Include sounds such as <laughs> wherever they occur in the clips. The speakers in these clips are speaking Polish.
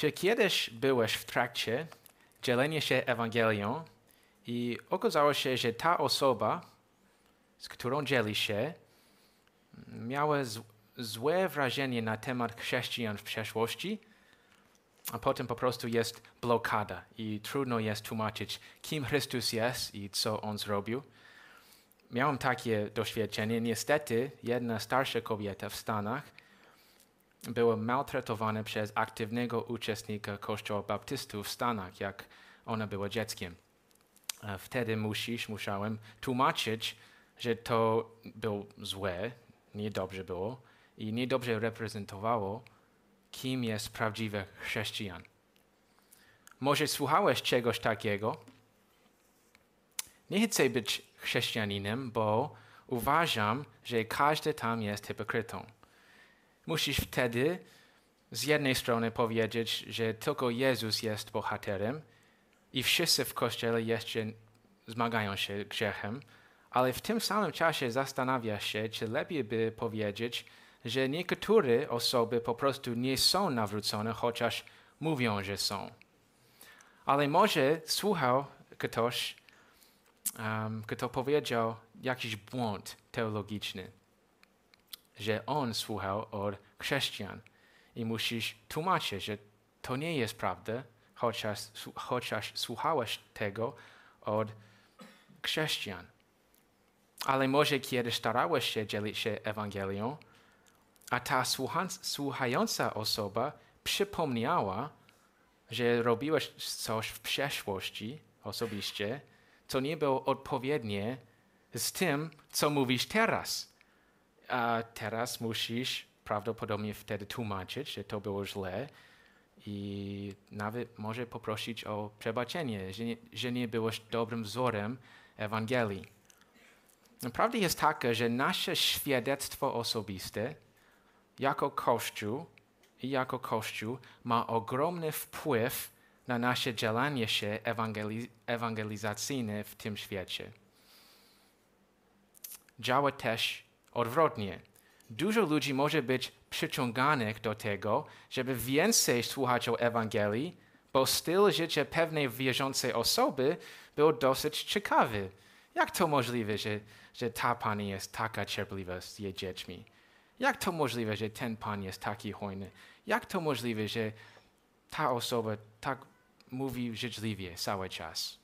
Czy kiedyś byłeś w trakcie dzielenia się Ewangelią i okazało się, że ta osoba, z którą dzieli się, miała z, złe wrażenie na temat chrześcijan w przeszłości, a potem po prostu jest blokada i trudno jest tłumaczyć, kim Chrystus jest i co On zrobił. Miałem takie doświadczenie. Niestety, jedna starsza kobieta w Stanach była maltretowana przez aktywnego uczestnika Kościoła Baptystów w Stanach, jak ona była dzieckiem. Wtedy musisz, musiałem tłumaczyć, że to było złe, niedobrze było i niedobrze reprezentowało, kim jest prawdziwy chrześcijan. Może słuchałeś czegoś takiego? Nie chcę być chrześcijaninem, bo uważam, że każdy tam jest hipokrytą. Musisz wtedy z jednej strony powiedzieć, że tylko Jezus jest bohaterem i wszyscy w Kościele jeszcze zmagają się grzechem, ale w tym samym czasie zastanawia się, czy lepiej by powiedzieć, że niektóre osoby po prostu nie są nawrócone, chociaż mówią, że są. Ale może słuchał ktoś, um, kto powiedział jakiś błąd teologiczny, że on słuchał od chrześcijan i musisz tłumaczyć, że to nie jest prawda, chociaż, chociaż słuchałeś tego od chrześcijan. Ale może kiedy starałeś się dzielić się Ewangelią, a ta słuchająca osoba przypomniała, że robiłeś coś w przeszłości osobiście, co nie było odpowiednie z tym, co mówisz teraz. A teraz musisz prawdopodobnie wtedy tłumaczyć, że to było źle i nawet może poprosić o przebaczenie, że nie, że nie byłeś dobrym wzorem Ewangelii. Prawda jest taka, że nasze świadectwo osobiste jako Kościół i jako Kościół ma ogromny wpływ na nasze działanie się ewangeliz ewangelizacyjne w tym świecie. Działa też odwrotnie. Dużo ludzi może być przyciąganych do tego, żeby więcej słuchać o Ewangelii, bo styl życia pewnej wierzącej osoby był dosyć ciekawy. Jak to możliwe, że, że ta pani jest taka cierpliwa z jej dziećmi? Jak to możliwe, że ten pan jest taki hojny? Jak to możliwe, że ta osoba tak mówi życzliwie cały czas?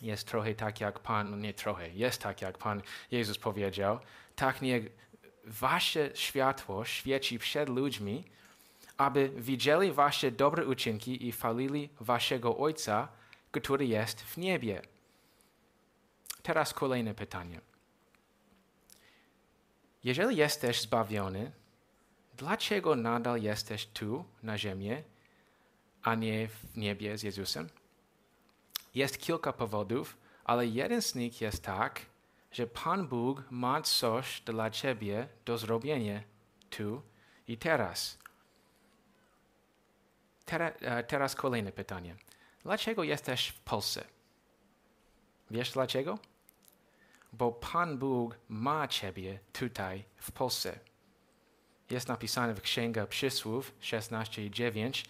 Jest trochę tak jak Pan, no nie trochę, jest tak jak Pan Jezus powiedział, tak niech wasze światło świeci przed ludźmi, aby widzieli wasze dobre uczynki i chwalili waszego Ojca, który jest w niebie. Teraz kolejne pytanie. Jeżeli jesteś zbawiony, dlaczego nadal jesteś tu na ziemi, a nie w niebie z Jezusem? Jest kilka powodów, ale jeden z nich jest tak, że Pan Bóg ma coś dla ciebie do zrobienia tu i teraz. Tera, e, teraz kolejne pytanie. Dlaczego jesteś w Polsce? Wiesz dlaczego? bo Pan Bóg ma Ciebie tutaj w Polsce. Jest napisane w Księga Przysłów 16:9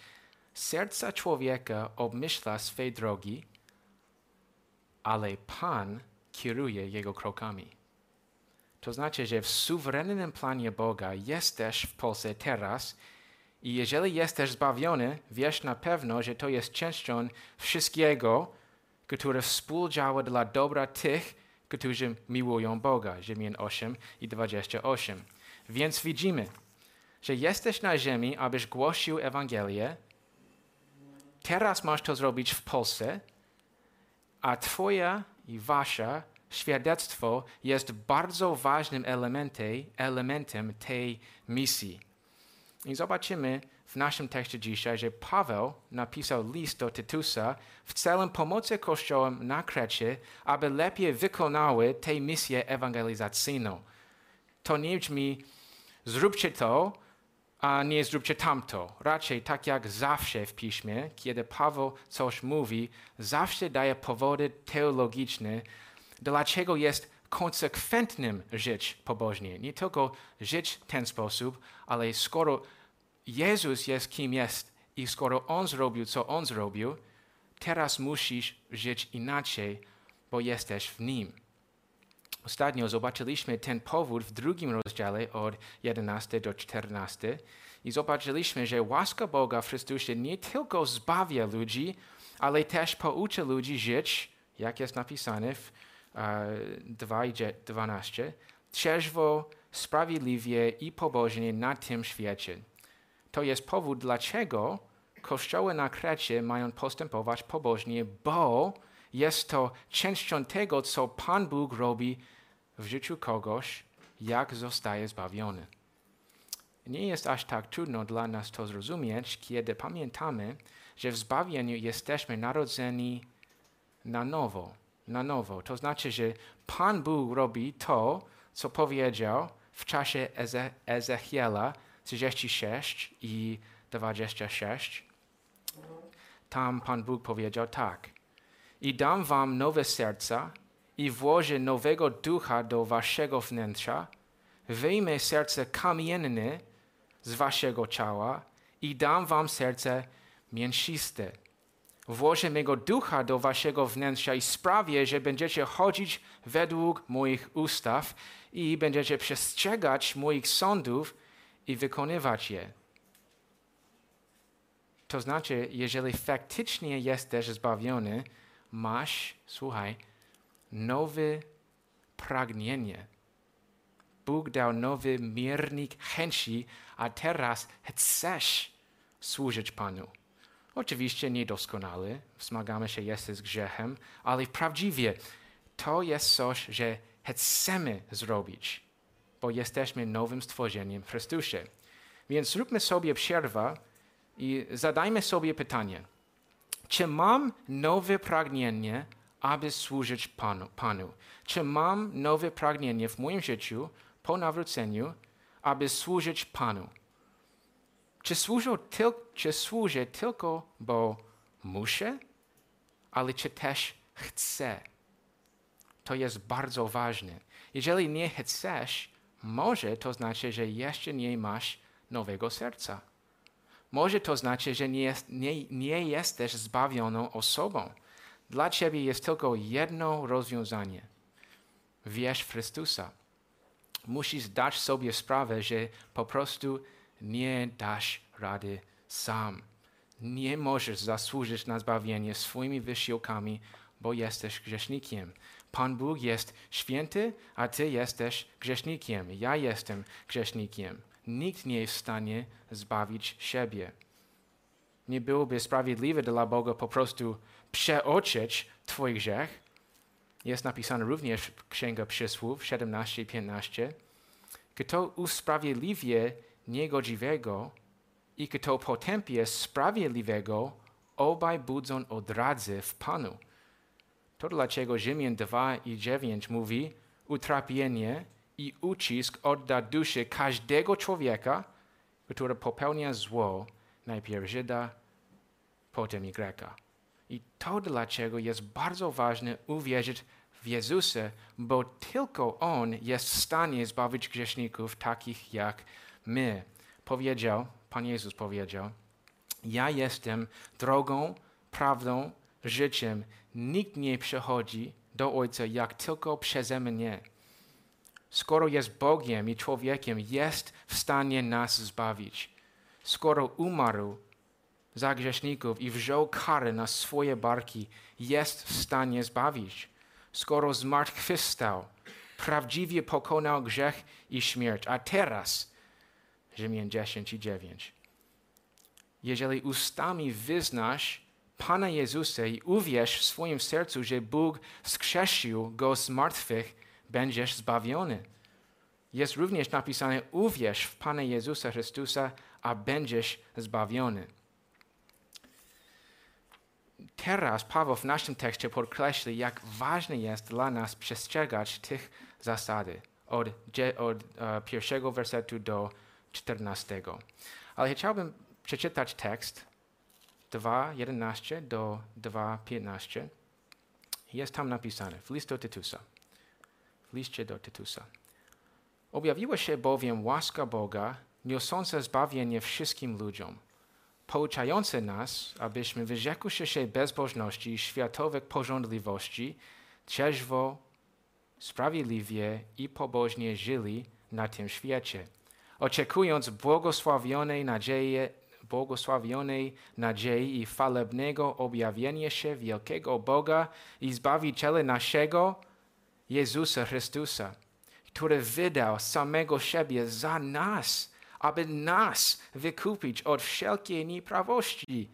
Serca człowieka obmyśla swej drogi, ale Pan kieruje jego krokami. To znaczy, że w suwerennym planie Boga jesteś w Polsce teraz i jeżeli jesteś zbawiony, wiesz na pewno, że to jest częścią wszystkiego, które współdziała dla dobra tych, którzy miłują Boga. Ziemian 8 i 28. Więc widzimy, że jesteś na ziemi, abyś głosił Ewangelię. Teraz masz to zrobić w Polsce, a Twoja i Wasza świadectwo jest bardzo ważnym elementem, elementem tej misji. I zobaczymy w naszym tekście dzisiaj, że Paweł napisał list do Tytusa w celem pomocy kościołom na Krecie, aby lepiej wykonały tę misję ewangelizacyjną. To nie brzmi zróbcie to, a nie zróbcie tamto. Raczej tak jak zawsze w piśmie, kiedy Paweł coś mówi, zawsze daje powody teologiczne, dlaczego jest konsekwentnym żyć pobożnie. Nie tylko żyć w ten sposób, ale skoro Jezus jest kim jest I skoro On zrobił, co On zrobił, teraz musisz żyć inaczej, bo jesteś w Nim. Ostatnio zobaczyliśmy ten powód w drugim rozdziale od 11 do 14 i zobaczyliśmy, że łaska Boga w Chrystusie nie tylko zbawia ludzi, ale też poucza ludzi żyć, jak jest napisane w uh, 2.12, trzeźwo, sprawiedliwie i pobożnie na tym świecie. To jest powód, dlaczego kościoły na Krecie mają postępować pobożnie, bo jest to częścią tego, co Pan Bóg robi w życiu kogoś, jak zostaje zbawiony. Nie jest aż tak trudno dla nas to zrozumieć, kiedy pamiętamy, że w zbawieniu jesteśmy narodzeni na nowo. Na nowo. To znaczy, że Pan Bóg robi to, co powiedział w czasie Eze Ezechiela 36 i 26. Tam Pan Bóg powiedział tak. I dam wam nowe serca i włożę nowego ducha do waszego wnętrza, wyjmę serce kamienne z waszego ciała i dam wam serce mięsiste. Włożę mego ducha do waszego wnętrza i sprawię, że będziecie chodzić według moich ustaw i będziecie przestrzegać moich sądów i wykonywać je. To znaczy, jeżeli faktycznie jesteś zbawiony, masz, słuchaj, nowe pragnienie. Bóg dał nowy miernik chęci, a teraz chcesz służyć Panu. Oczywiście niedoskonale, wzmagamy się jeszcze z grzechem, ale prawdziwie to jest coś, że chcemy zrobić, bo jesteśmy nowym stworzeniem w Chrystusie. Więc zróbmy sobie przerwę i zadajmy sobie pytanie, czy mam nowe pragnienie, aby służyć Panu? Panu? Czy mam nowe pragnienie w moim życiu po nawróceniu, aby służyć Panu? Czy służę, tyl, czy służę tylko, bo muszę, ale czy też chcę? To jest bardzo ważne. Jeżeli nie chcesz, może to znaczy, że jeszcze nie masz nowego serca. Może to znaczy, że nie, nie, nie jesteś zbawioną osobą. Dla ciebie jest tylko jedno rozwiązanie. Wierz w Chrystusa. Musisz dać sobie sprawę, że po prostu nie dasz rady sam. Nie możesz zasłużyć na zbawienie swoimi wysiłkami, bo jesteś grzesznikiem. Pan Bóg jest święty, a ty jesteś grzesznikiem. Ja jestem grzesznikiem. Nikt nie jest w stanie zbawić siebie. Nie byłoby sprawiedliwe dla Boga po prostu przeoczyć Twój grzech. Jest napisane również w Księga Przysłów 17:15. Kto usprawiedliwie niegodziwego i kto potępie sprawiedliwego, obaj budzą odradzy w Panu. To dlaczego Rzymian 2 i 9 mówi, utrapienie i ucisk odda duszy każdego człowieka, który popełnia zło, najpierw Żyda, potem i Greka. I to dlaczego jest bardzo ważne uwierzyć w Jezusa, bo tylko On jest w stanie zbawić grzeszników takich jak my. Powiedział, Pan Jezus powiedział, ja jestem drogą, prawdą, życiem. Nikt nie przychodzi do Ojca jak tylko przeze mnie. Skoro jest Bogiem i człowiekiem, jest w stanie nas zbawić. Skoro umarł za grzeszników i wziął karę na swoje barki, jest w stanie zbawić. Skoro zmartwychwstał, prawdziwie pokonał grzech i śmierć, a teraz, Rzymian 10 i 9, jeżeli ustami wyznasz Pana Jezusa i uwierz w swoim sercu, że Bóg wskrzesił Go z martwych, będziesz zbawiony. Jest również napisane, uwierz w Pana Jezusa Chrystusa, a będziesz zbawiony. Teraz Paweł w naszym tekście podkreśla, jak ważne jest dla nas przestrzegać tych zasady od, od uh, pierwszego wersetu do czternastego. Ale chciałbym przeczytać tekst 2.11 do 2.15. Jest tam napisane w do Tytusa. W liście do Tytusa. Objawiła się bowiem łaska Boga, niosąca zbawienie wszystkim ludziom pouczające nas, abyśmy wyrzekłszy się bezbożności i światowych porządliwości, trzeźwo, sprawiedliwie i pobożnie żyli na tym świecie, oczekując błogosławionej nadziei, błogosławionej nadziei i falebnego objawienia się wielkiego Boga i Zbawiciela naszego, Jezusa Chrystusa, który wydał samego siebie za nas, aby nas wykupić od wszelkiej nieprawości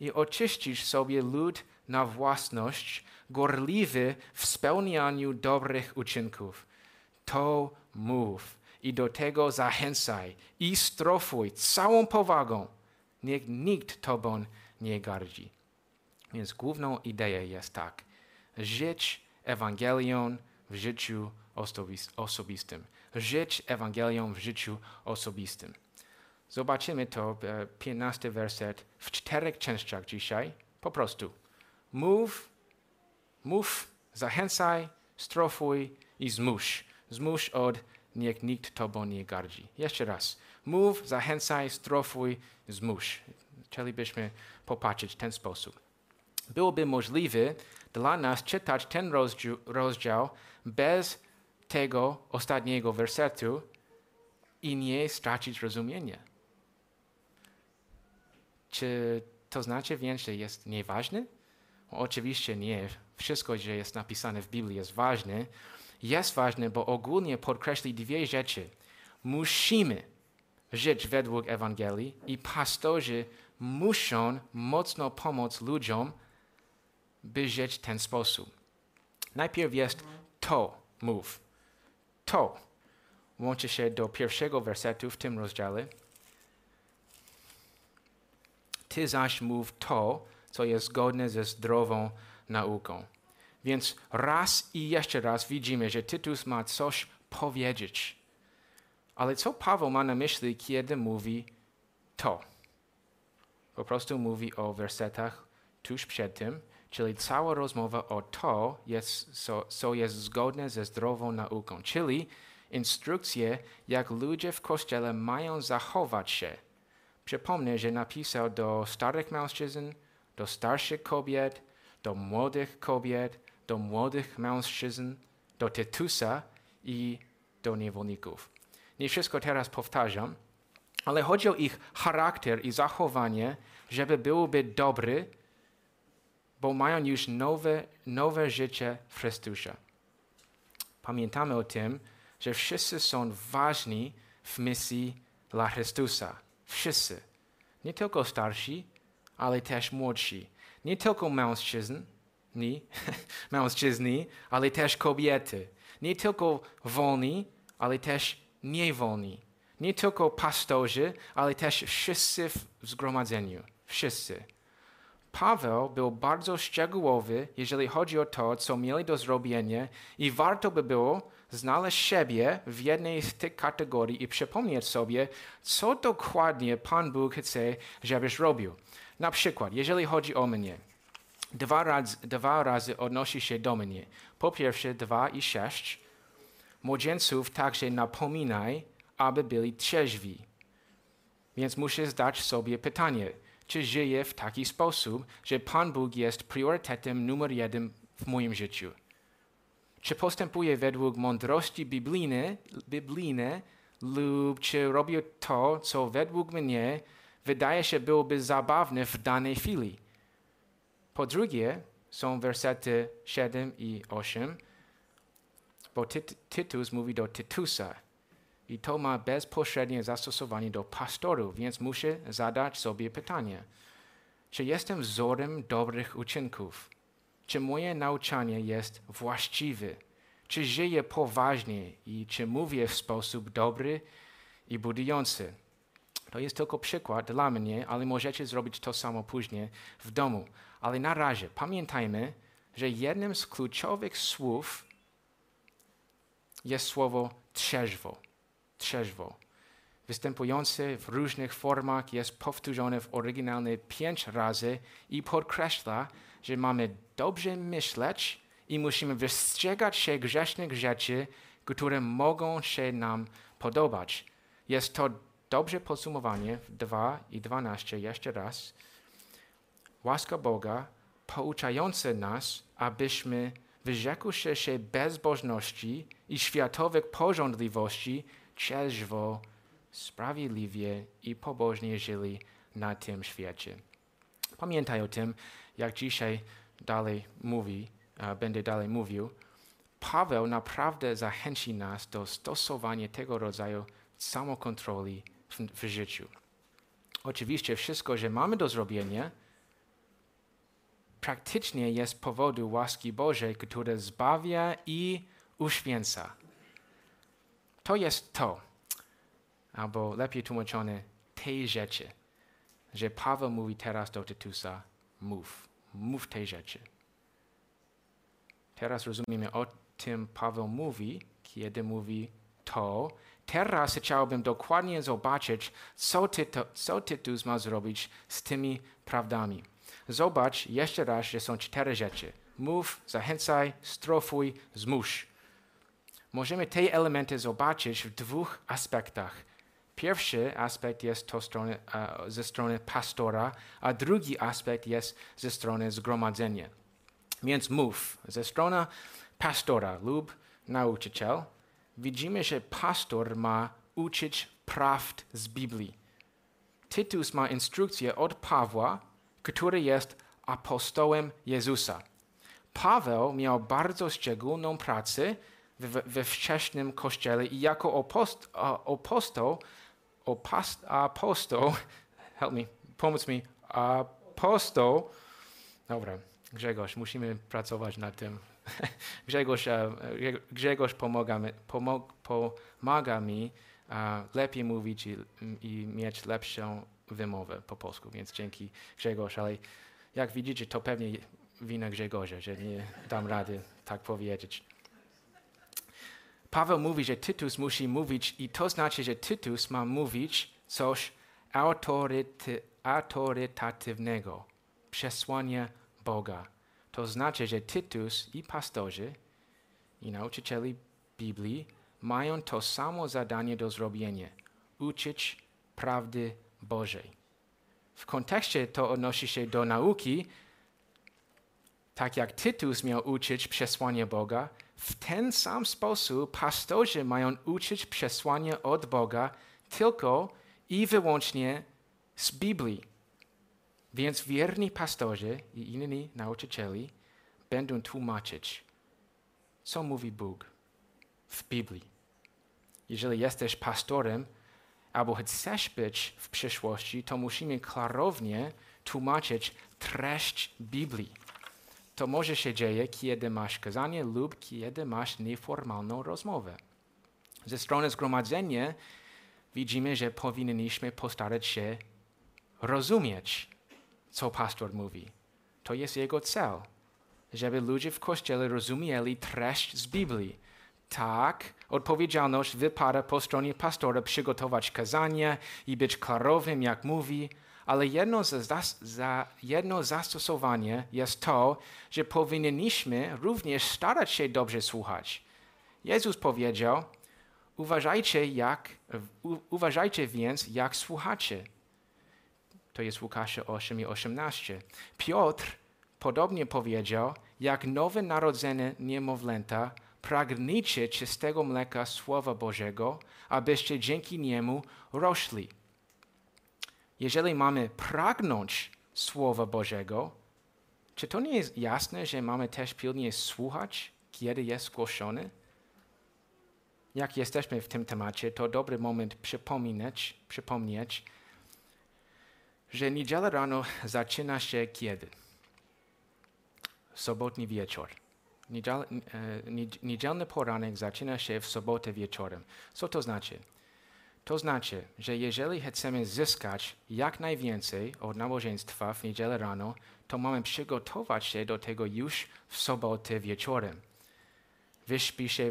i oczyścić sobie lud na własność, gorliwy w spełnianiu dobrych uczynków. To mów i do tego zachęcaj i strofuj całą powagą. Niech nikt tobą nie gardzi. Więc główną ideą jest tak. Żyć Ewangelią w życiu osobistym. Żyć Ewangelią w życiu osobistym. Zobaczymy to, 15 werset, w czterech częściach dzisiaj. Po prostu. Mów, mów, zachęcaj, strofuj i zmuś. Zmuś od niech nikt tobą nie gardzi. Jeszcze raz. Mów, zachęcaj, strofuj, zmuś. Chcielibyśmy popatrzeć w ten sposób. Byłoby możliwe dla nas czytać ten rozdział, rozdział bez tego ostatniego wersetu i nie stracić rozumienia. Czy to znaczy więc, że jest nieważne? Oczywiście nie. Wszystko, co jest napisane w Biblii jest ważne. Jest ważne, bo ogólnie podkreśli dwie rzeczy. Musimy żyć według Ewangelii i pastorzy muszą mocno pomóc ludziom, by żyć ten sposób. Najpierw jest to mów. To łączy się do pierwszego wersetu w tym rozdziale. Ty zaś mów to, co jest zgodne ze zdrową nauką. Więc raz i jeszcze raz widzimy, że Tytus ma coś powiedzieć. Ale co Paweł ma na myśli, kiedy mówi to? Po prostu mówi o wersetach tuż przed tym, czyli cała rozmowa o to, jest, co, co jest zgodne ze zdrową nauką, czyli instrukcje, jak ludzie w kościele mają zachować się. Przypomnę, że napisał do starych mężczyzn, do starszych kobiet, do młodych kobiet, do młodych mężczyzn, do Tytusa i do niewolników. Nie wszystko teraz powtarzam, ale chodzi o ich charakter i zachowanie, żeby byłoby dobry, bo mają już nowe, nowe życie w Chrystusie. Pamiętamy o tym, że wszyscy są ważni w misji dla Chrystusa. Wszyscy. Nie tylko starsi, ale też młodsi. Nie tylko mężczyzn, nie, <laughs> mężczyźni, ale też kobiety. Nie tylko wolni, ale też niewolni. Nie tylko pastorzy, ale też wszyscy w zgromadzeniu. Wszyscy. Paweł był bardzo szczegółowy, jeżeli chodzi o to, co mieli do zrobienia i warto by było znaleźć siebie w jednej z tych kategorii i przypomnieć sobie, co dokładnie Pan Bóg chce, żebyś robił. Na przykład, jeżeli chodzi o mnie, dwa razy, dwa razy odnosi się do mnie. Po pierwsze, dwa i sześć. Młodzieńców także napominaj, aby byli trzeźwi. Więc muszę zdać sobie pytanie, czy żyję w taki sposób, że Pan Bóg jest priorytetem numer jeden w moim życiu. Czy postępuję według mądrości biblijnej, biblijnej lub czy robię to, co według mnie wydaje się byłoby zabawne w danej chwili. Po drugie są wersety 7 i 8, bo Tytus mówi do Tytusa i to ma bezpośrednie zastosowanie do pastorów, więc muszę zadać sobie pytanie, czy jestem wzorem dobrych uczynków? Czy moje nauczanie jest właściwe? Czy żyję poważnie i czy mówię w sposób dobry i budujący? To jest tylko przykład dla mnie, ale możecie zrobić to samo później w domu. Ale na razie pamiętajmy, że jednym z kluczowych słów jest słowo trzeźwo. Trzeźwo. Występujące w różnych formach jest powtórzone w oryginalnie pięć razy i podkreśla, że mamy dobrze myśleć i musimy wystrzegać się grzesznych rzeczy, które mogą się nam podobać. Jest to dobrze podsumowanie w 2 i 12 jeszcze raz. Łaska Boga pouczająca nas, abyśmy wyrzekłszy się bezbożności i światowych porządliwości, trzeźwo, sprawiedliwie i pobożnie żyli na tym świecie. Pamiętaj o tym, jak dzisiaj dalej mówi, będę dalej mówił. Paweł naprawdę zachęci nas do stosowania tego rodzaju samokontroli w, w życiu. Oczywiście wszystko, że mamy do zrobienia, praktycznie jest powodu łaski Bożej, która zbawia i uświęca. To jest to, albo lepiej tłumaczone, tej rzeczy, że Paweł mówi teraz do Tytusa, mów, mów tej rzeczy. Teraz rozumiemy o tym Paweł mówi, kiedy mówi to. Teraz chciałbym dokładnie zobaczyć, co, tytu, co Tytus ma zrobić z tymi prawdami. Zobacz jeszcze raz, że są cztery rzeczy. Mów, zachęcaj, strofuj, zmusz. Możemy te elementy zobaczyć w dwóch aspektach. Pierwszy aspekt jest to strony, uh, ze strony pastora, a drugi aspekt jest ze strony zgromadzenia. Więc mów ze strony pastora lub nauczyciel. Widzimy, że pastor ma uczyć prawd z Biblii. Tytus ma instrukcję od Pawła, który jest apostołem Jezusa. Paweł miał bardzo szczególną pracę we, we wczesnym kościele i jako apost, apostoł, opost, apostoł, <laughs> help me, pomóż mi, apostoł, dobra, Grzegorz, musimy pracować nad tym. <laughs> Grzegorz, e, Grzegorz pomaga, pomog, pomaga mi lepiej mówić i, i mieć lepszą wymowę po polsku, więc dzięki Grzegorz, ale jak widzicie, to pewnie wina Grzegorza, że nie dam rady tak powiedzieć. Paweł mówi, że Tytus musi mówić i to znaczy, że Tytus ma mówić coś autoryty, autorytatywnego, przesłanie Boga. To znaczy, że Tytus i pastorzy i nauczycieli Biblii mają to samo zadanie do zrobienia uczyć prawdy Bożej. W kontekście to odnosi się do nauki, tak jak Tytus miał uczyć przesłanie Boga, w ten sam sposób pastorzy mają uczyć przesłanie od Boga tylko i wyłącznie z Biblii. Więc wierni pastorzy i inni nauczycieli będą tłumaczyć, co mówi Bóg w Biblii. Jeżeli jesteś pastorem, albo chcesz być w przyszłości, to musimy klarownie tłumaczyć treść Biblii. To może się dzieje, kiedy masz kazanie lub kiedy masz nieformalną rozmowę. Ze strony zgromadzenia widzimy, że powinniśmy postarać się rozumieć, co pastor mówi. To jest jego cel, żeby ludzie w kościele rozumieli treść z Biblii tak, odpowiedzialność wypada po stronie pastora przygotować kazanie i być klarownym, jak mówi, ale jedno, za, za, jedno zastosowanie jest to, że powinniśmy również starać się dobrze słuchać. Jezus powiedział, uważajcie, jak, uważajcie więc, jak słuchacie. To jest Łukasza 8 i 18. Piotr podobnie powiedział, jak nowe narodzenie niemowlęta pragnijcie czystego mleka Słowa Bożego, abyście dzięki niemu rośli. Jeżeli mamy pragnąć Słowa Bożego, czy to nie jest jasne, że mamy też pilnie słuchać, kiedy jest głoszony? Jak jesteśmy w tym temacie, to dobry moment przypominać, przypomnieć, że niedziela rano zaczyna się kiedy? Sobotni wieczór. E, niedzielny poranek zaczyna się w sobotę wieczorem. Co to znaczy? To znaczy, że jeżeli chcemy zyskać jak najwięcej od nabożeństwa w niedzielę rano, to mamy przygotować się do tego już w sobotę wieczorem. Wyśpij się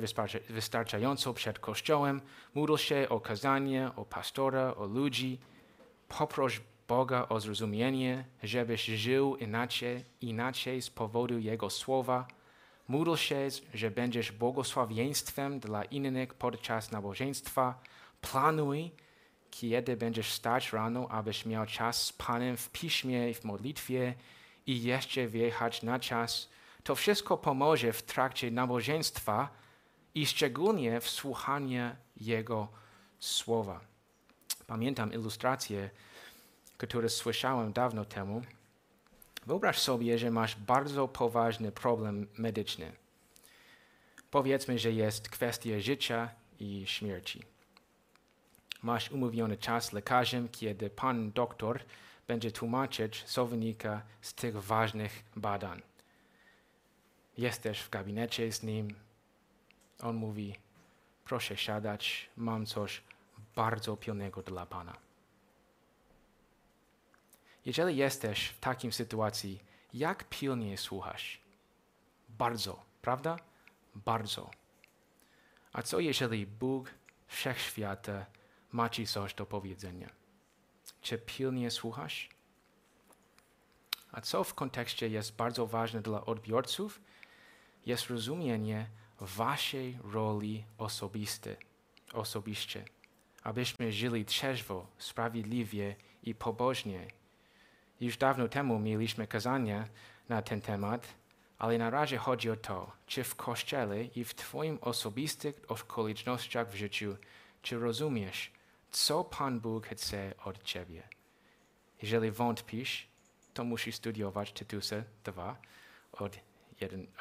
wystarczająco przed kościołem, módl się o kazanie, o pastora, o ludzi, poproś Boga o zrozumienie, żebyś żył inaczej, inaczej z powodu Jego słowa, Módl się, że będziesz błogosławieństwem dla innych podczas nabożeństwa. Planuj, kiedy będziesz stać rano, abyś miał czas z Panem w piśmie i w modlitwie i jeszcze wjechać na czas. To wszystko pomoże w trakcie nabożeństwa i szczególnie w słuchaniu Jego słowa. Pamiętam ilustrację, którą słyszałem dawno temu. Wyobraź sobie, że masz bardzo poważny problem medyczny. Powiedzmy, że jest kwestia życia i śmierci. Masz umówiony czas z lekarzem, kiedy pan doktor będzie tłumaczyć, co wynika z tych ważnych badań. Jesteś w gabinecie z nim. On mówi: Proszę siadać, mam coś bardzo pilnego dla pana. Jeżeli jesteś w takiej sytuacji, jak pilnie słuchasz? Bardzo, prawda? Bardzo. A co jeżeli Bóg Wszechświata ma ci coś do powiedzenia? Czy pilnie słuchasz? A co w kontekście jest bardzo ważne dla odbiorców? Jest rozumienie waszej roli osobiste, osobiście, abyśmy żyli trzeźwo, sprawiedliwie i pobożnie. Już dawno temu mieliśmy kazania na ten temat, ale na razie chodzi o to, czy w Kościele i w Twoim osobistych okolicznościach w życiu, czy rozumiesz, co Pan Bóg chce od Ciebie. Jeżeli wątpisz, to musisz studiować Tytusa 2 od,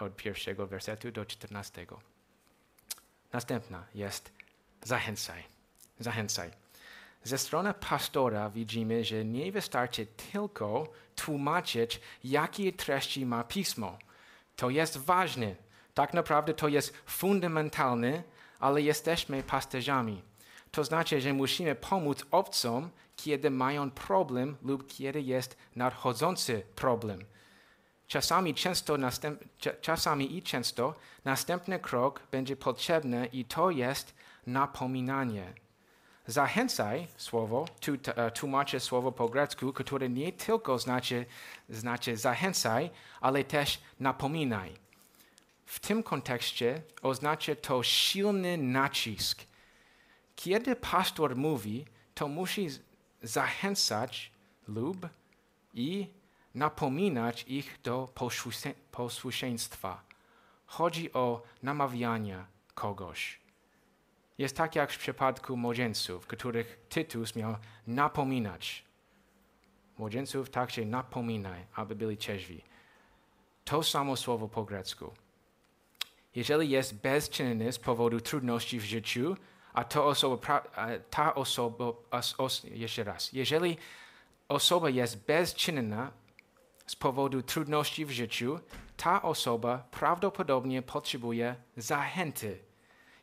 od pierwszego wersetu do czternastego. Następna jest zachęcaj. Zachęcaj. Ze strony pastora widzimy, że nie wystarczy tylko tłumaczyć, jakie treści ma pismo. To jest ważne. Tak naprawdę to jest fundamentalne, ale jesteśmy pasterzami. To znaczy, że musimy pomóc obcom, kiedy mają problem lub kiedy jest nadchodzący problem. Czasami, często następ, czasami i często następny krok będzie potrzebny i to jest napominanie. Zachęcaj słowo, tu, e, tłumaczę słowo po grecku, które nie tylko znaczy, znaczy zachęcaj, ale też napominaj. W tym kontekście oznacza to silny nacisk. Kiedy pastor mówi, to musi zachęcać lub i napominać ich do posłuszeństwa. Chodzi o namawianie kogoś. Jest tak jak w przypadku młodzieńców, których Tytus miał napominać. Młodzieńców także napominaj, aby byli trzeźwi. To samo słowo po grecku. Jeżeli jest bezczynny z powodu trudności w życiu, a to osoba, ta osoba, os, jeszcze raz, jeżeli osoba jest bezczynna z powodu trudności w życiu, ta osoba prawdopodobnie potrzebuje zachęty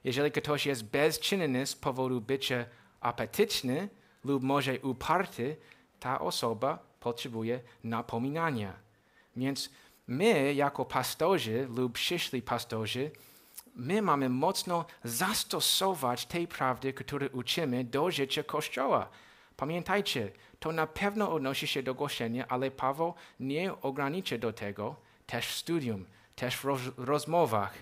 jeżeli ktoś jest bezczynny z powodu bycia apetyczny lub może uparty, ta osoba potrzebuje napominania. Więc my, jako pastorzy lub przyszli pastorzy, my mamy mocno zastosować tej prawdy, które uczymy do życia Kościoła. Pamiętajcie, to na pewno odnosi się do głoszenia, ale Paweł nie ogranicza do tego też w studium, też w roz rozmowach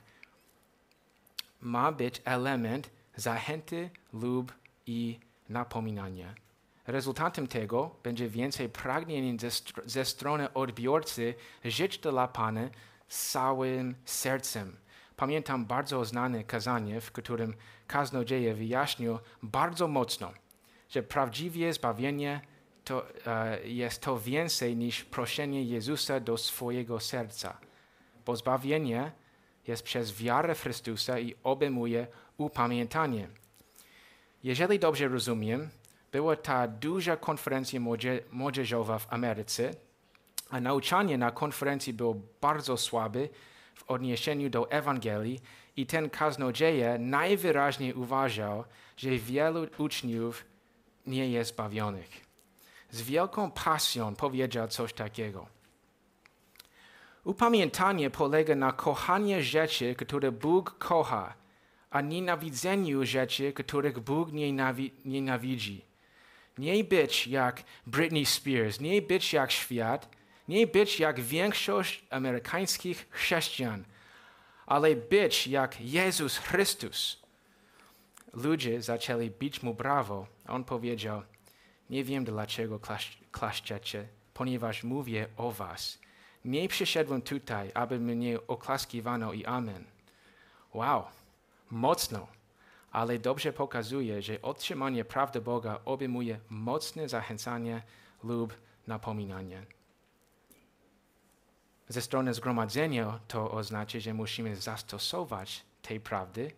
ma być element zachęty lub i napominania. Rezultatem tego będzie więcej pragnień ze, ze strony odbiorcy żyć dla Pana całym sercem. Pamiętam bardzo znane kazanie, w którym kaznodzieje wyjaśnił bardzo mocno, że prawdziwie zbawienie to, uh, jest to więcej niż proszenie Jezusa do swojego serca. Bo zbawienie jest przez wiarę Chrystusa i obejmuje upamiętanie. Jeżeli dobrze rozumiem, była ta duża konferencja młodzieżowa w Ameryce, a nauczanie na konferencji było bardzo słabe w odniesieniu do Ewangelii i ten kaznodzieja najwyraźniej uważał, że wielu uczniów nie jest bawionych. Z wielką pasją powiedział coś takiego. Upamiętanie polega na kochaniu rzeczy, które Bóg kocha, a nienawidzeniu rzeczy, których Bóg nienawidzi. Nie być jak Britney Spears, nie być jak świat, nie być jak większość amerykańskich chrześcijan, ale być jak Jezus Chrystus. Ludzie zaczęli bić mu brawo, On powiedział, nie wiem dlaczego klaszczecie, ponieważ mówię o was. Nie przyszedłem tutaj, aby mnie oklaskiwano i amen. Wow, mocno, ale dobrze pokazuje, że otrzymanie prawdy Boga obejmuje mocne zachęcanie lub napominanie. Ze strony zgromadzenia to oznacza, że musimy zastosować tej prawdy,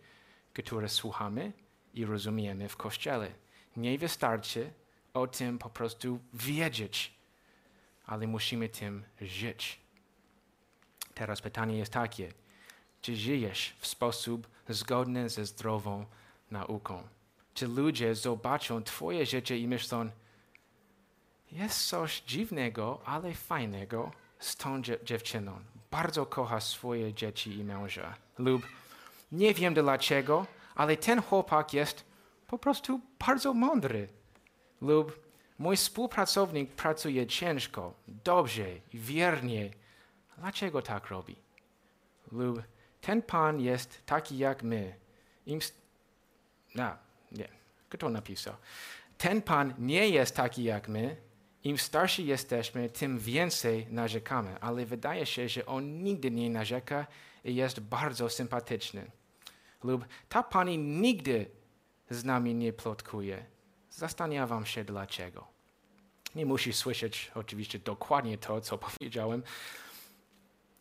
które słuchamy i rozumiemy w Kościele. Nie wystarczy o tym po prostu wiedzieć, ale musimy tym żyć. Teraz pytanie jest takie: czy żyjesz w sposób zgodny ze zdrową nauką? Czy ludzie zobaczą Twoje życie i myślą, jest coś dziwnego, ale fajnego z tą dziewczyną. Bardzo kocha swoje dzieci i męża. Lub nie wiem dlaczego, ale ten chłopak jest po prostu bardzo mądry. Lub mój współpracownik pracuje ciężko, dobrze wiernie. Dlaczego tak robi? Lub ten pan jest taki jak my. Im no, nie, kto napisał? Ten pan nie jest taki jak my. Im starsi jesteśmy, tym więcej narzekamy, ale wydaje się, że on nigdy nie narzeka i jest bardzo sympatyczny. Lub ta pani nigdy z nami nie plotkuje. Zastanawiam się dlaczego. Nie musisz słyszeć oczywiście dokładnie to, co powiedziałem,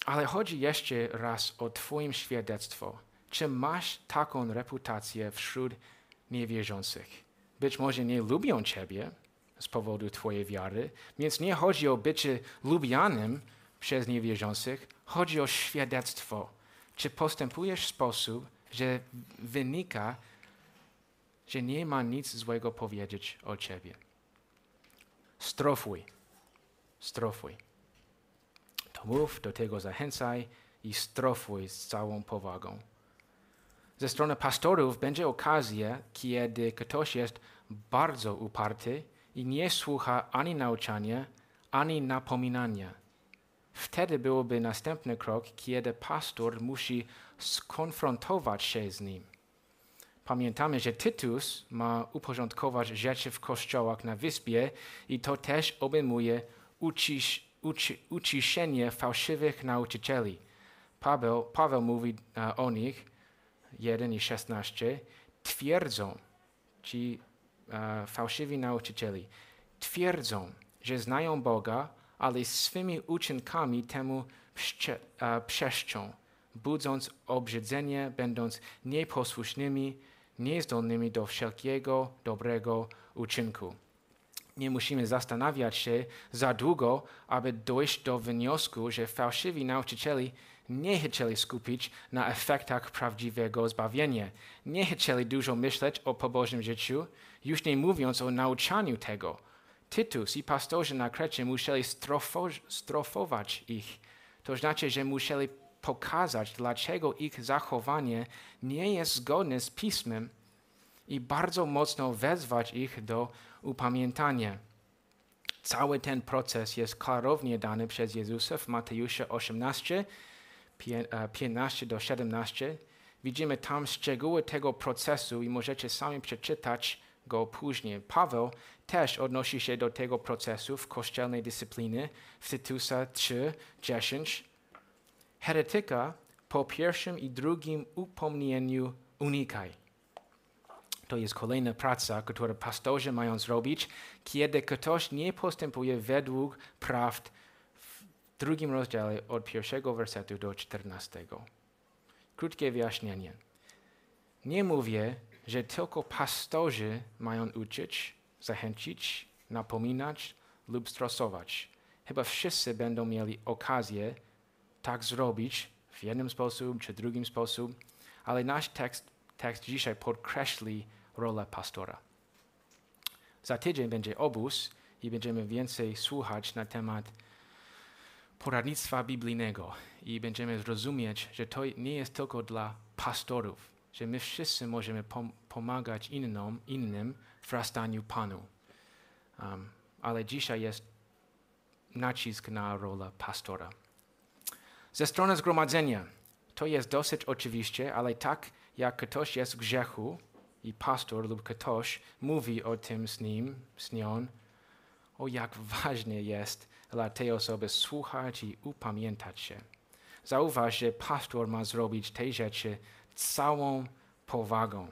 ale chodzi jeszcze raz o Twoim świadectwo. Czy masz taką reputację wśród niewierzących? Być może nie lubią Ciebie z powodu Twojej wiary, więc nie chodzi o bycie lubianym przez niewierzących, chodzi o świadectwo. Czy postępujesz w sposób, że wynika, że nie ma nic złego powiedzieć o Ciebie? Strofuj. Strofuj. To mów, do tego zachęcaj i strofuj z całą powagą. Ze strony pastorów będzie okazja, kiedy ktoś jest bardzo uparty i nie słucha ani nauczania, ani napominania. Wtedy byłoby następny krok, kiedy pastor musi skonfrontować się z nim. Pamiętamy, że Tytus ma uporządkować rzeczy w kościołach na wyspie i to też obejmuje ucisz, uci, uciszenie fałszywych nauczycieli. Paweł, Paweł mówi uh, o nich, 1 i 16, twierdzą, ci uh, fałszywi nauczycieli, twierdzą, że znają Boga, ale swymi uczynkami temu prze, uh, przeszczą, budząc obrzydzenie, będąc nieposłusznymi, niezdolnymi do wszelkiego dobrego uczynku. Nie musimy zastanawiać się za długo, aby dojść do wniosku, że fałszywi nauczycieli nie chcieli skupić na efektach prawdziwego zbawienia. Nie chcieli dużo myśleć o pobożnym życiu, już nie mówiąc o nauczaniu tego. Tytus i pastorzy na Krecie musieli strofo strofować ich. To znaczy, że musieli pokazać, dlaczego ich zachowanie nie jest zgodne z Pismem i bardzo mocno wezwać ich do upamiętania. Cały ten proces jest klarownie dany przez Jezusa w Mateusza 18, 15 do 17. Widzimy tam szczegóły tego procesu i możecie sami przeczytać go później. Paweł też odnosi się do tego procesu w kościelnej dyscypliny w Tytusa 3, 10. Heretyka po pierwszym i drugim upomnieniu unikaj. To jest kolejna praca, którą pastorzy mają zrobić, kiedy ktoś nie postępuje według prawd w drugim rozdziale od pierwszego wersetu do czternastego. Krótkie wyjaśnienie. Nie mówię, że tylko pastorzy mają uczyć, zachęcić, napominać lub stresować. Chyba wszyscy będą mieli okazję tak zrobić w jednym sposób czy drugim sposób, ale nasz tekst, tekst dzisiaj podkreśli rolę pastora. Za tydzień będzie obóz i będziemy więcej słuchać na temat poradnictwa biblijnego i będziemy zrozumieć, że to nie jest tylko dla pastorów, że my wszyscy możemy pom pomagać innym, innym w rastaniu Panu. Um, ale dzisiaj jest nacisk na rolę pastora. Ze strony zgromadzenia to jest dosyć oczywiście, ale tak jak ktoś jest w grzechu, i pastor lub ktoś mówi o tym z nim, z nią, o jak ważne jest dla tej osoby słuchać i upamiętać się. Zauważ, że pastor ma zrobić te rzeczy całą powagą.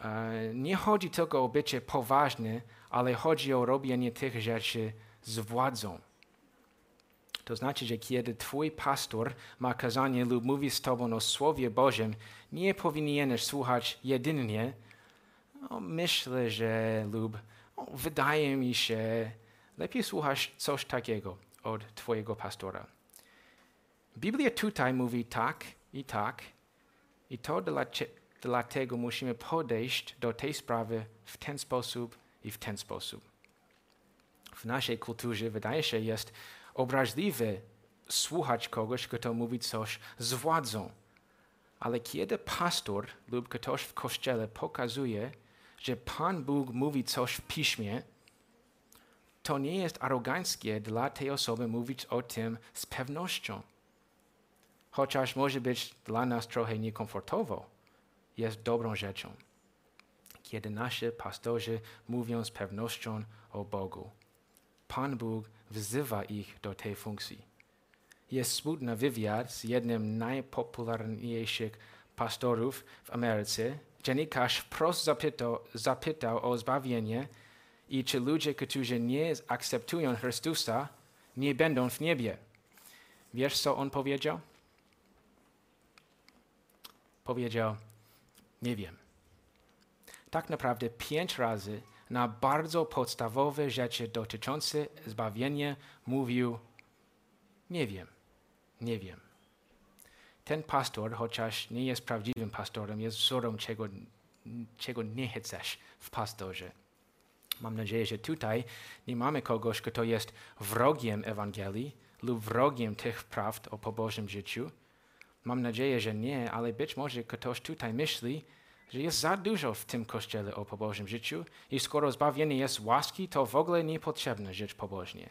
E, nie chodzi tylko o bycie poważny, ale chodzi o robienie tych rzeczy z władzą. To znaczy, że kiedy Twój pastor ma kazanie lub mówi z Tobą o Słowie Bożym, nie powinieneś słuchać jedynie, no, myślę, że lub no, wydaje mi się, lepiej słuchasz coś takiego od Twojego pastora. Biblia tutaj mówi tak i tak, i to dlatego musimy podejść do tej sprawy w ten sposób i w ten sposób. W naszej kulturze wydaje się jest obraźliwe słuchać kogoś, kto mówi coś z władzą. Ale kiedy pastor lub ktoś w kościele pokazuje, że Pan Bóg mówi coś w piśmie, to nie jest aroganckie dla tej osoby mówić o tym z pewnością. Chociaż może być dla nas trochę niekomfortowo, jest dobrą rzeczą. Kiedy nasi pastorzy mówią z pewnością o Bogu, Pan Bóg wzywa ich do tej funkcji. Jest smutny wywiad z jednym z najpopularniejszych pastorów w Ameryce. Dziennikarz wprost zapytał, zapytał o zbawienie i czy ludzie, którzy nie akceptują Chrystusa, nie będą w niebie. Wiesz, co on powiedział? Powiedział, nie wiem. Tak naprawdę pięć razy na bardzo podstawowe rzeczy dotyczące zbawienia mówił: Nie wiem, nie wiem. Ten pastor, chociaż nie jest prawdziwym pastorem, jest wzorem, czego, czego nie chcesz w pastorze. Mam nadzieję, że tutaj nie mamy kogoś, kto jest wrogiem Ewangelii lub wrogiem tych prawd o pobożnym życiu. Mam nadzieję, że nie, ale być może ktoś tutaj myśli, że jest za dużo w tym kościele o pobożnym życiu i skoro zbawienie jest łaski, to w ogóle niepotrzebne żyć pobożnie.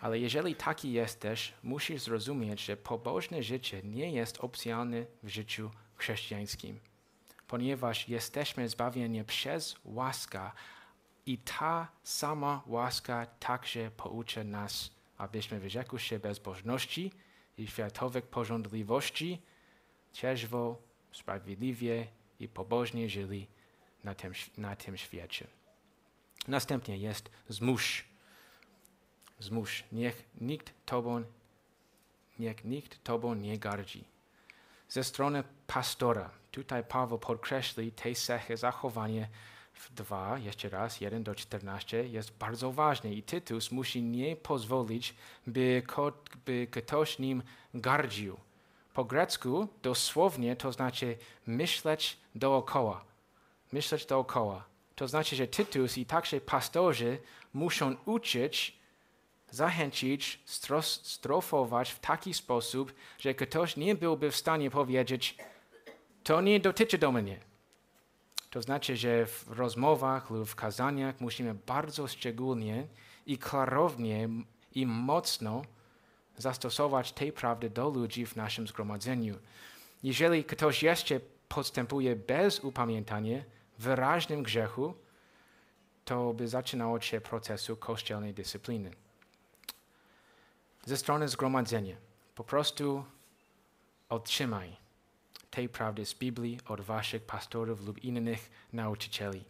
Ale jeżeli taki jesteś, musisz zrozumieć, że pobożne życie nie jest opcjalne w życiu chrześcijańskim, ponieważ jesteśmy zbawieni przez łaskę i ta sama łaska także pouczy nas, abyśmy wyrzekli się bezbożności i światowych porządliwości, trzeźwo, sprawiedliwie i pobożnie żyli na tym, na tym świecie. Następnie jest zmusz. Zmusz. Niech nikt tobą, niech nikt tobą nie gardzi. Ze strony pastora, tutaj Paweł podkreśli te cechy zachowania w 2, jeszcze raz, 1 do 14 jest bardzo ważny i Tytus musi nie pozwolić, by, by ktoś nim gardził po grecku dosłownie to znaczy myśleć dookoła. Myśleć dookoła. To znaczy, że Tytus i także pastorzy muszą uczyć, zachęcić, strofować w taki sposób, że ktoś nie byłby w stanie powiedzieć, to nie dotyczy do mnie. To znaczy, że w rozmowach lub w kazaniach musimy bardzo szczególnie i klarownie i mocno zastosować tej prawdy do ludzi w naszym zgromadzeniu. Jeżeli ktoś jeszcze postępuje bez upamiętania wyraźnym grzechu, to by zaczynało się procesu kościelnej dyscypliny. Ze strony zgromadzenia, po prostu otrzymaj tej prawdy z Biblii od waszych pastorów lub innych nauczycieli.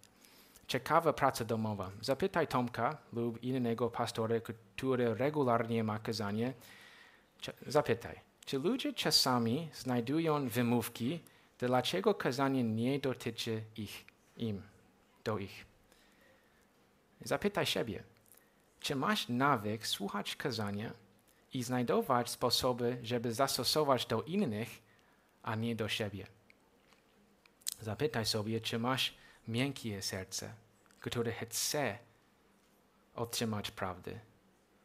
Ciekawa praca domowa. Zapytaj Tomka lub innego pastora, który regularnie ma kazanie, Zapytaj, czy ludzie czasami znajdują wymówki, dlaczego kazanie nie dotyczy ich, im, do ich? Zapytaj siebie, czy masz nawyk słuchać kazania i znajdować sposoby, żeby zastosować do innych, a nie do siebie? Zapytaj sobie, czy masz miękkie serce, które chce otrzymać prawdę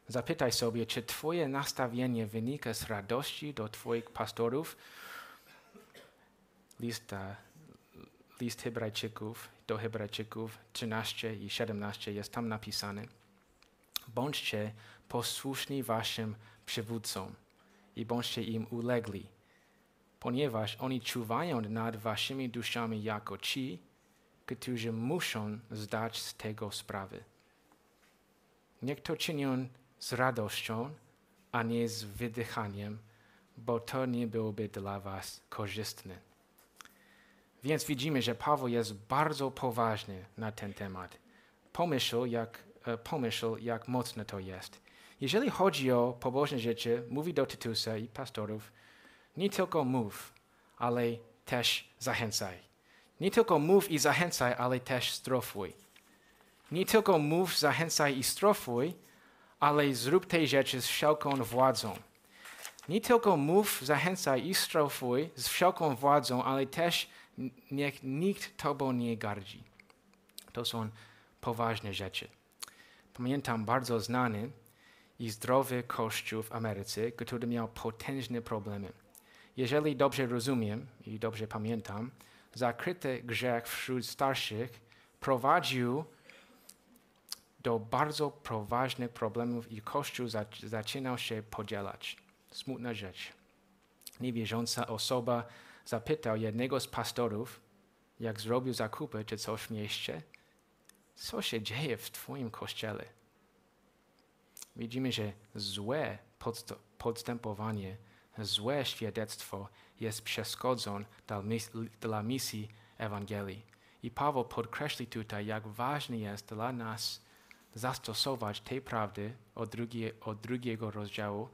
Zapytaj sobie, czy Twoje nastawienie wynika z radości do Twoich pastorów. List, list Hebrajczyków do Hebrajczyków 13 i 17 jest tam napisane. Bądźcie posłuszni Waszym przywódcom i bądźcie im ulegli, ponieważ oni czuwają nad waszymi duszami jako ci, którzy muszą zdać z tego sprawy. Niech to czynią z radością, a nie z wydychaniem, bo to nie byłoby dla was korzystne. Więc widzimy, że Paweł jest bardzo poważny na ten temat. Pomyśl, jak, e, pomyśl, jak mocne to jest. Jeżeli chodzi o pobożne życie, mówi do Tytusa i pastorów, nie tylko mów, ale też zachęcaj. Nie tylko mów i zachęcaj, ale też strofuj. Nie tylko mów, zachęcaj i strofuj, ale zrób te rzeczy z wszelką władzą. Nie tylko mów, zachęcaj i strofuj z wszelką władzą, ale też niech nikt tobą nie gardzi. To są poważne rzeczy. Pamiętam bardzo znany i zdrowy kościół w Ameryce, który miał potężne problemy. Jeżeli dobrze rozumiem i dobrze pamiętam, zakryty grzech wśród starszych prowadził do bardzo poważnych problemów i Kościół zaczynał się podzielać. Smutna rzecz. Niewierząca osoba zapytał jednego z pastorów, jak zrobił zakupy czy coś w mieście, co się dzieje w Twoim kościele. Widzimy, że złe podstępowanie, złe świadectwo jest przeszkodą dla misji Ewangelii. I Paweł podkreśli tutaj, jak ważne jest dla nas zastosować tej prawdy od, od drugiego rozdziału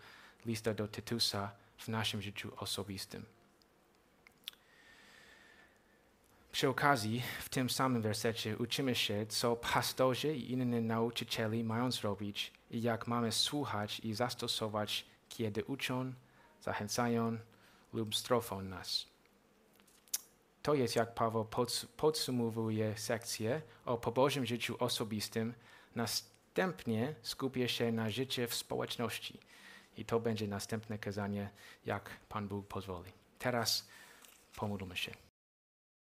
lista do Tytusa w naszym życiu osobistym. Przy okazji, w tym samym wersecie uczymy się, co pastorzy i inni nauczyciele mają zrobić i jak mamy słuchać i zastosować, kiedy uczą, zachęcają lub strofą nas. To jest, jak Paweł podsumowuje sekcję o pobożnym życiu osobistym, następnie skupia się na życiu w społeczności. I to będzie następne kazanie, jak Pan Bóg pozwoli. Teraz pomódlmy się.